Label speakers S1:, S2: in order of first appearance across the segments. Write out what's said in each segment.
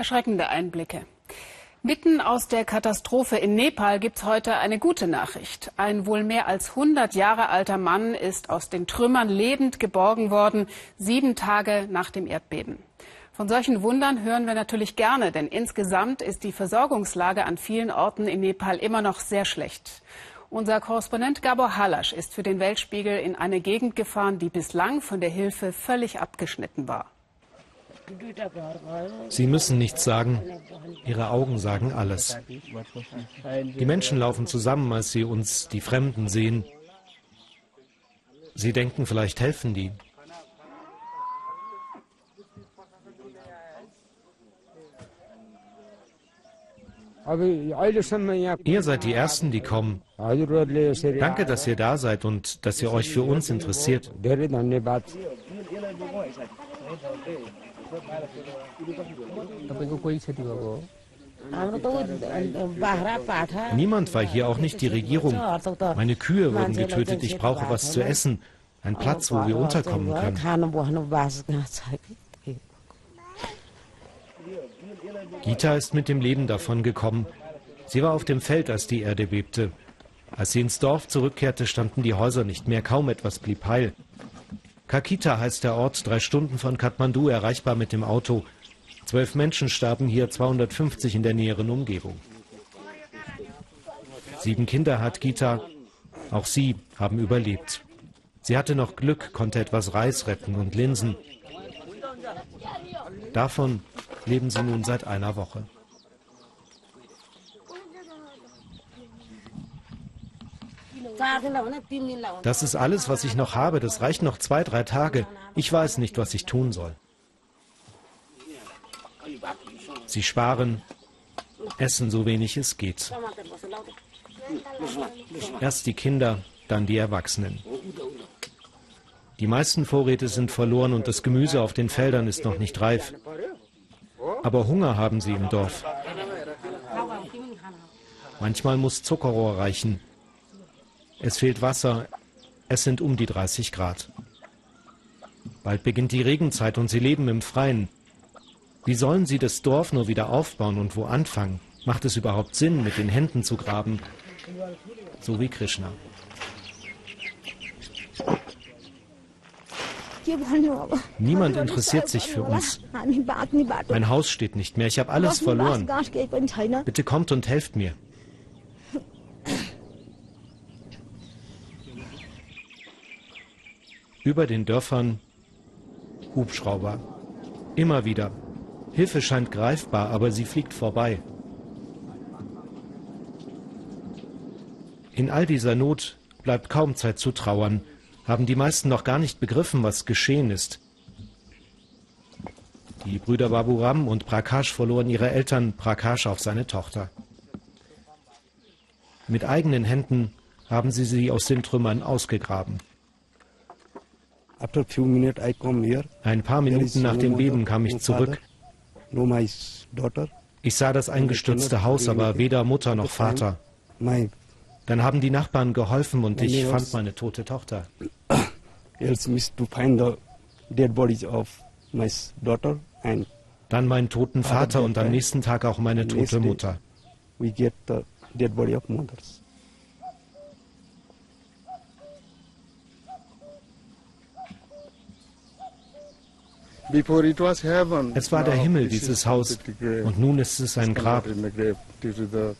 S1: Erschreckende Einblicke. Mitten aus der Katastrophe in Nepal gibt es heute eine gute Nachricht. Ein wohl mehr als 100 Jahre alter Mann ist aus den Trümmern lebend geborgen worden, sieben Tage nach dem Erdbeben. Von solchen Wundern hören wir natürlich gerne, denn insgesamt ist die Versorgungslage an vielen Orten in Nepal immer noch sehr schlecht. Unser Korrespondent Gabor Halasch ist für den Weltspiegel in eine Gegend gefahren, die bislang von der Hilfe völlig abgeschnitten war.
S2: Sie müssen nichts sagen. Ihre Augen sagen alles. Die Menschen laufen zusammen, als sie uns, die Fremden, sehen. Sie denken, vielleicht helfen die. Ihr seid die Ersten, die kommen. Danke, dass ihr da seid und dass ihr euch für uns interessiert. Niemand war hier, auch nicht die Regierung. Meine Kühe wurden getötet. Ich brauche was zu essen. Ein Platz, wo wir unterkommen können. Gita ist mit dem Leben davon gekommen. Sie war auf dem Feld, als die Erde bebte. Als sie ins Dorf zurückkehrte, standen die Häuser nicht mehr, kaum etwas blieb heil. Kakita heißt der Ort, drei Stunden von Kathmandu erreichbar mit dem Auto. Zwölf Menschen starben hier, 250 in der näheren Umgebung. Sieben Kinder hat Gita. Auch sie haben überlebt. Sie hatte noch Glück, konnte etwas Reis retten und Linsen. Davon leben sie nun seit einer Woche. Das ist alles, was ich noch habe. Das reicht noch zwei, drei Tage. Ich weiß nicht, was ich tun soll. Sie sparen, essen so wenig es geht. Erst die Kinder, dann die Erwachsenen. Die meisten Vorräte sind verloren und das Gemüse auf den Feldern ist noch nicht reif. Aber Hunger haben sie im Dorf. Manchmal muss Zuckerrohr reichen. Es fehlt Wasser. Es sind um die 30 Grad. Bald beginnt die Regenzeit und sie leben im Freien. Wie sollen sie das Dorf nur wieder aufbauen und wo anfangen? Macht es überhaupt Sinn, mit den Händen zu graben? So wie Krishna. Niemand interessiert sich für uns. Mein Haus steht nicht mehr. Ich habe alles verloren. Bitte kommt und helft mir. Über den Dörfern Hubschrauber. Immer wieder. Hilfe scheint greifbar, aber sie fliegt vorbei. In all dieser Not bleibt kaum Zeit zu trauern, haben die meisten noch gar nicht begriffen, was geschehen ist. Die Brüder Baburam und Prakash verloren ihre Eltern, Prakash auf seine Tochter. Mit eigenen Händen haben sie sie aus den Trümmern ausgegraben. Ein paar Minuten nach dem Beben kam ich zurück. Ich sah das eingestürzte Haus, aber weder Mutter noch Vater. Dann haben die Nachbarn geholfen und ich fand meine tote Tochter. Dann meinen toten Vater und am nächsten Tag auch meine tote Mutter. Es war der Himmel, dieses Haus, und nun ist es ein Grab.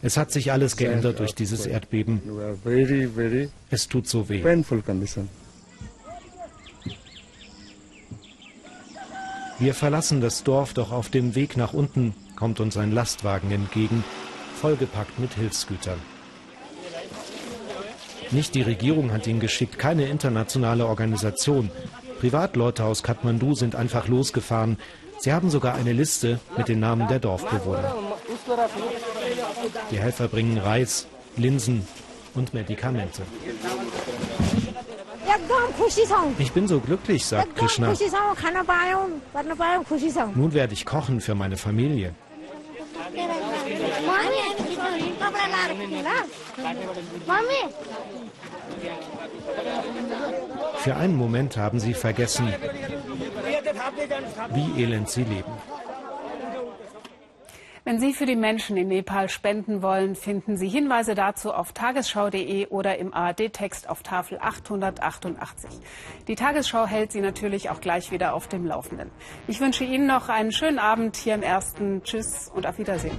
S2: Es hat sich alles geändert durch dieses Erdbeben. Es tut so weh. Wir verlassen das Dorf, doch auf dem Weg nach unten kommt uns ein Lastwagen entgegen, vollgepackt mit Hilfsgütern. Nicht die Regierung hat ihn geschickt, keine internationale Organisation. Privatleute aus Kathmandu sind einfach losgefahren. Sie haben sogar eine Liste mit den Namen der Dorfbewohner. Die Helfer bringen Reis, Linsen und Medikamente. Ich bin so glücklich, sagt Krishna. Nun werde ich kochen für meine Familie. Für einen Moment haben sie vergessen, wie elend sie leben.
S1: Wenn Sie für die Menschen in Nepal spenden wollen, finden Sie Hinweise dazu auf tagesschau.de oder im ARD-Text auf Tafel 888. Die Tagesschau hält Sie natürlich auch gleich wieder auf dem Laufenden. Ich wünsche Ihnen noch einen schönen Abend hier im Ersten. Tschüss und auf Wiedersehen.